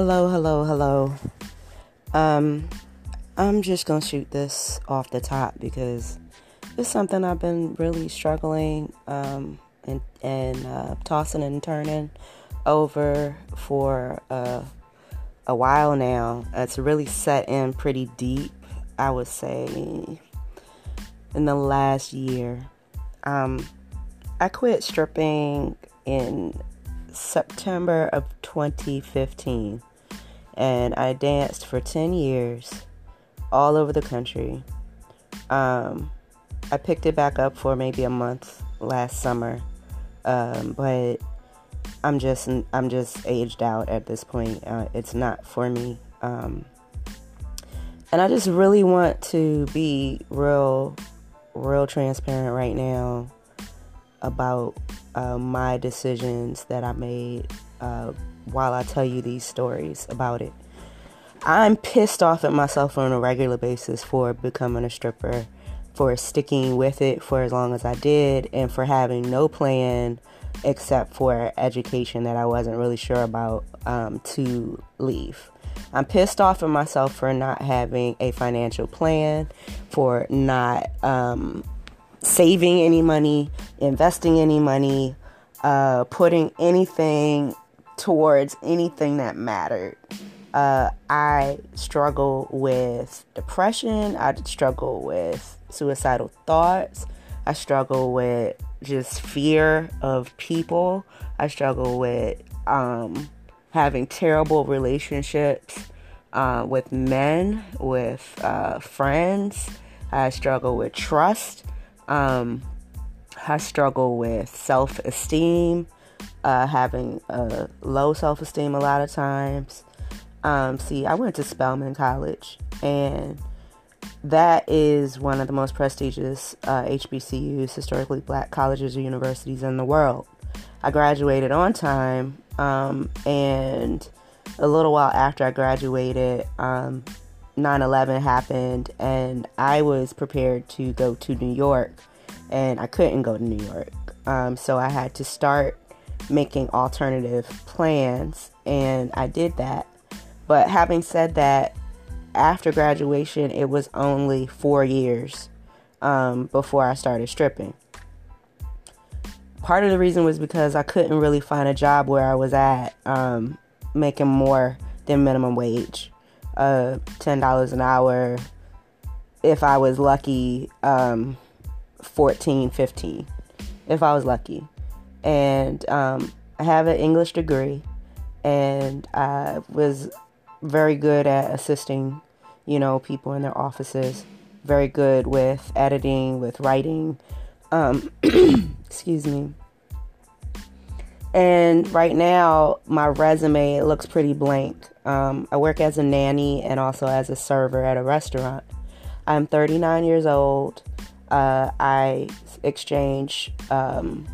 Hello, hello, hello. Um, I'm just gonna shoot this off the top because it's something I've been really struggling um, and and uh, tossing and turning over for uh, a while now. It's really set in pretty deep. I would say in the last year. Um, I quit stripping in September of 2015 and I danced for 10 years all over the country. Um, I picked it back up for maybe a month last summer, um, but I'm just I'm just aged out at this point. Uh, it's not for me, um, and I just really want to be real, real transparent right now about uh, my decisions that I made uh, while I tell you these stories about it. I'm pissed off at myself on a regular basis for becoming a stripper, for sticking with it for as long as I did, and for having no plan except for education that I wasn't really sure about um, to leave. I'm pissed off at myself for not having a financial plan, for not um, saving any money, investing any money, uh, putting anything towards anything that mattered. Uh, I struggle with depression. I struggle with suicidal thoughts. I struggle with just fear of people. I struggle with um, having terrible relationships uh, with men, with uh, friends. I struggle with trust. Um, I struggle with self esteem, uh, having a low self esteem a lot of times. Um, see, I went to Spelman College, and that is one of the most prestigious uh, HBCUs, historically black colleges or universities in the world. I graduated on time, um, and a little while after I graduated, um, 9 11 happened, and I was prepared to go to New York and I couldn't go to New York. Um, so I had to start making alternative plans, and I did that. But having said that, after graduation, it was only four years um, before I started stripping. Part of the reason was because I couldn't really find a job where I was at um, making more than minimum wage, uh, ten dollars an hour. If I was lucky, um, 14, 15, if I was lucky. And um, I have an English degree, and I was very good at assisting, you know, people in their offices. Very good with editing, with writing. Um, excuse me. And right now, my resume it looks pretty blank. Um, I work as a nanny and also as a server at a restaurant. I'm 39 years old. Uh, I exchange um,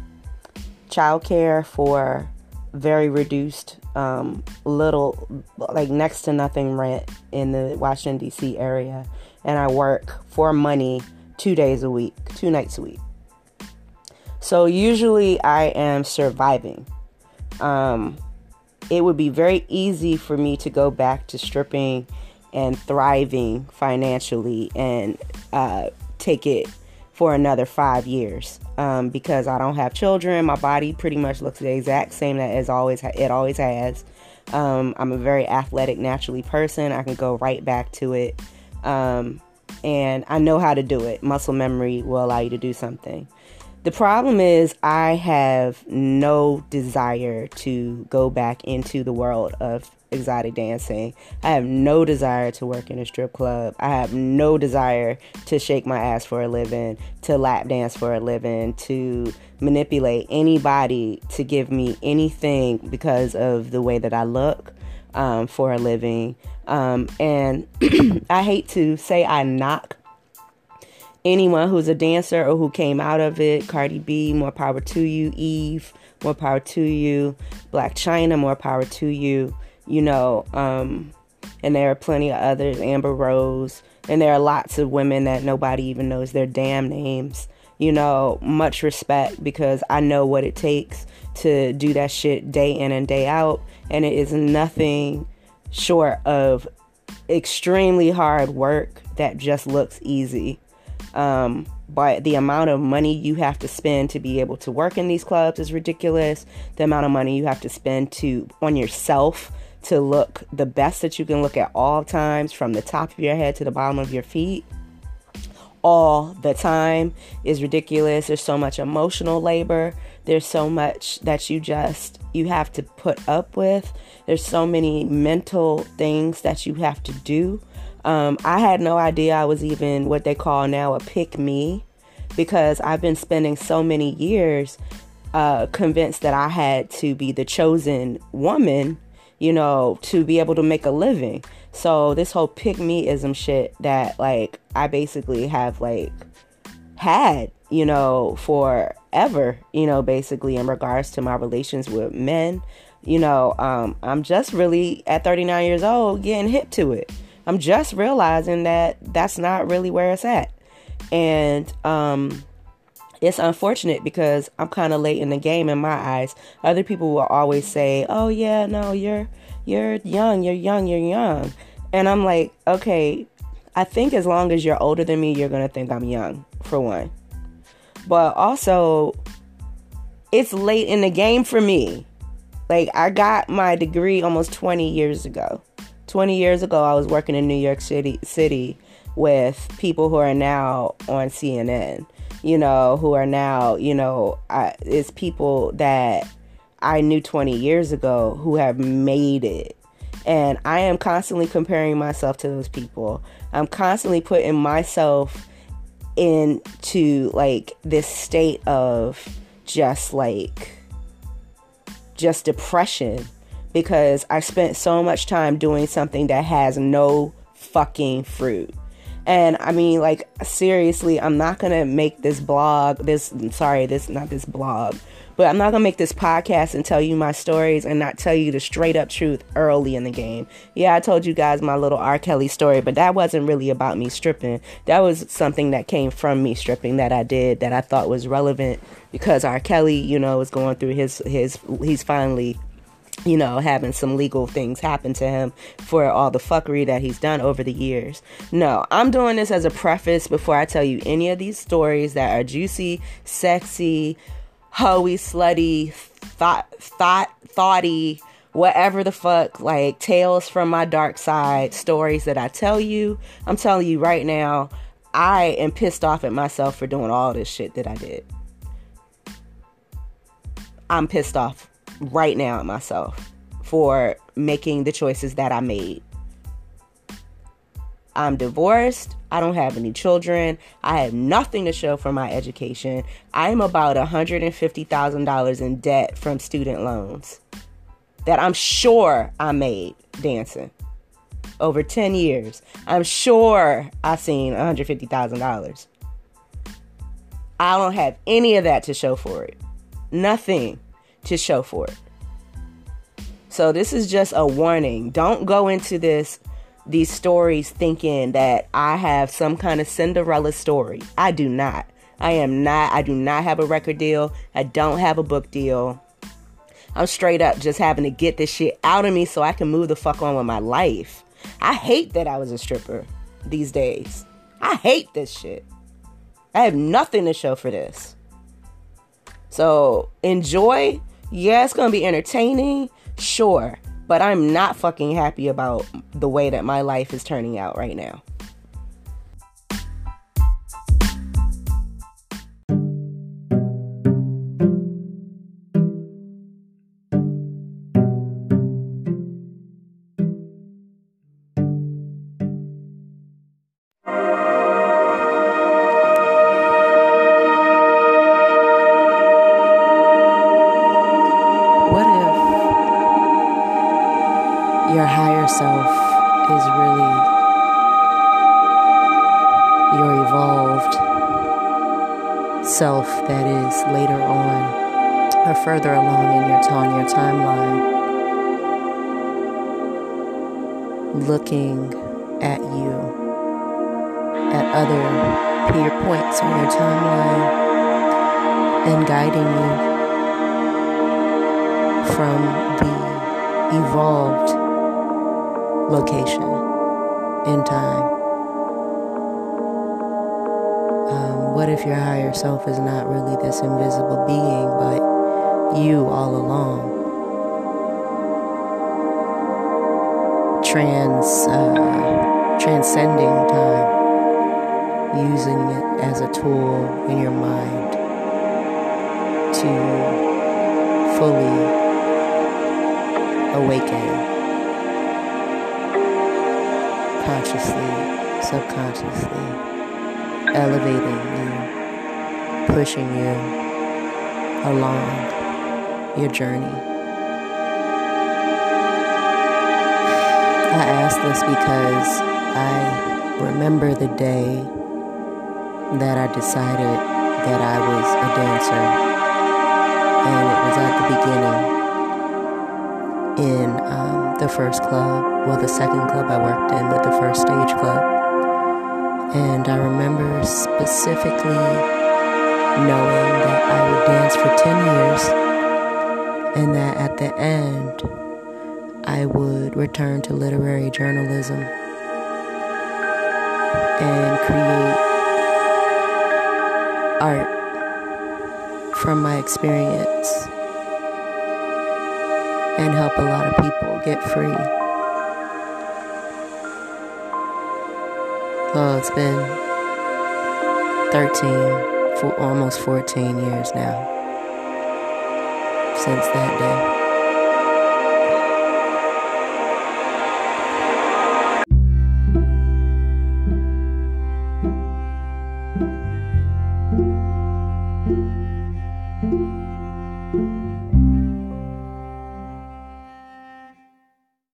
childcare for very reduced, um, little, like next to nothing rent in the Washington, D.C. area. And I work for money two days a week, two nights a week. So usually I am surviving. Um, it would be very easy for me to go back to stripping and thriving financially and uh, take it for another five years um, because I don't have children. My body pretty much looks the exact same that as always it always has. Um, I'm a very athletic, naturally person. I can go right back to it, um, and I know how to do it. Muscle memory will allow you to do something. The problem is, I have no desire to go back into the world of exotic dancing. I have no desire to work in a strip club. I have no desire to shake my ass for a living, to lap dance for a living, to manipulate anybody to give me anything because of the way that I look um, for a living. Um, and I hate to say I knock anyone who's a dancer or who came out of it, Cardi B, more power to you. Eve, more power to you. Blac Chyna, more power to you. You know, um, and there are plenty of others, Amber Rose, and there are lots of women that nobody even knows their damn names. You know, much respect because I know what it takes to do that shit day in and day out, and it is nothing short of extremely hard work that just looks easy. Um, but the amount of money you have to spend to be able to work in these clubs is ridiculous. The amount of money you have to spend to on yourself to look the best that you can look at all times from the top of your head to the bottom of your feet all the time is ridiculous. There's so much emotional labor. There's so much that you just you have to put up with. There's so many mental things that you have to do. Um, I had no idea I was even what they call now a pick me because I've been spending so many years uh, convinced that I had to be the chosen woman, you know, to be able to make a living. So this whole pick meism shit that like I basically have like had, you know, forever, you know, basically in regards to my relations with men. You know, um, I'm just really at 39 years old getting hip to it. I'm just realizing that that's not really where it's at. And um, it's unfortunate because I'm kind of late in the game in my eyes. Other people will always say, "Oh yeah, no, you're you're young, you're young, you're young. And I'm like, okay, I think as long as you're older than me, you're going to think I'm young, for one. But also, it's late in the game for me. Like, I got my degree almost 20 years ago. 20 years ago, I was working in New York City, City with people who are now on CNN, you know, who are now, you know, I, it's people that I knew 20 years ago who have made it. And I am constantly comparing myself to those people. I'm constantly putting myself into like this state of just like just depression because I spent so much time doing something that has no fucking fruit. And I mean, like, seriously, I'm not gonna make this blog, this, sorry, this, not this blog, but I'm not gonna make this podcast and tell you my stories and not tell you the straight up truth early in the game. Yeah, I told you guys my little R. Kelly story, but that wasn't really about me stripping. That was something that came from me stripping that I did that I thought was relevant because R. Kelly, you know, is going through his his he's finally you know, having some legal things happen to him for all the fuckery that he's done over the years. No, I'm doing this as a preface before I tell you any of these stories that are juicy, sexy, hoey, slutty, thought, thought, thoughty, whatever the fuck, like tales from my dark side, stories that I tell you. I'm telling you right now, I am pissed off at myself for doing all this shit that I did. I'm pissed off right now at myself for making the choices that I made. I'm divorced. I don't have any children. I have nothing to show for my education. I'm about $150,000 in debt from student loans that I'm sure I made dancing over 10 years. I'm sure I seen $150,000. I don't have any of that to show for it. Nothing to show for it. So this is just a warning. Don't go into this these stories thinking that I have some kind of Cinderella story. I do not. I am not. I do not have a record deal. I don't have a book deal. I'm straight up just having to get this shit out of me so I can move the fuck on with my life. I hate that I was a stripper these days. I hate this shit. I have nothing to show for this. So enjoy. Yeah, it's gonna be entertaining. Sure. But I'm not fucking happy about the way that my life is turning out right now. Self is really your evolved self that is later on or further along in your on your timeline looking at you at other peer points on your timeline and guiding you from the evolved location in time? Um, what if your higher self is not really this invisible being, but you all along? Trans, uh, transcending time, using it as a tool in your mind to fully awaken consciously, subconsciously, elevating you, pushing you along your journey. I ask this because I remember the day that I decided that I was a dancer and it was at the beginning in the first club, well, the second club I worked in, but the first stage club. And I remember specifically knowing that I would dance for 10 years and that at the end, I would return to literary journalism and create art from my experience and help a lot of people get free. Well, it's been 13, for almost 14 years now since that day.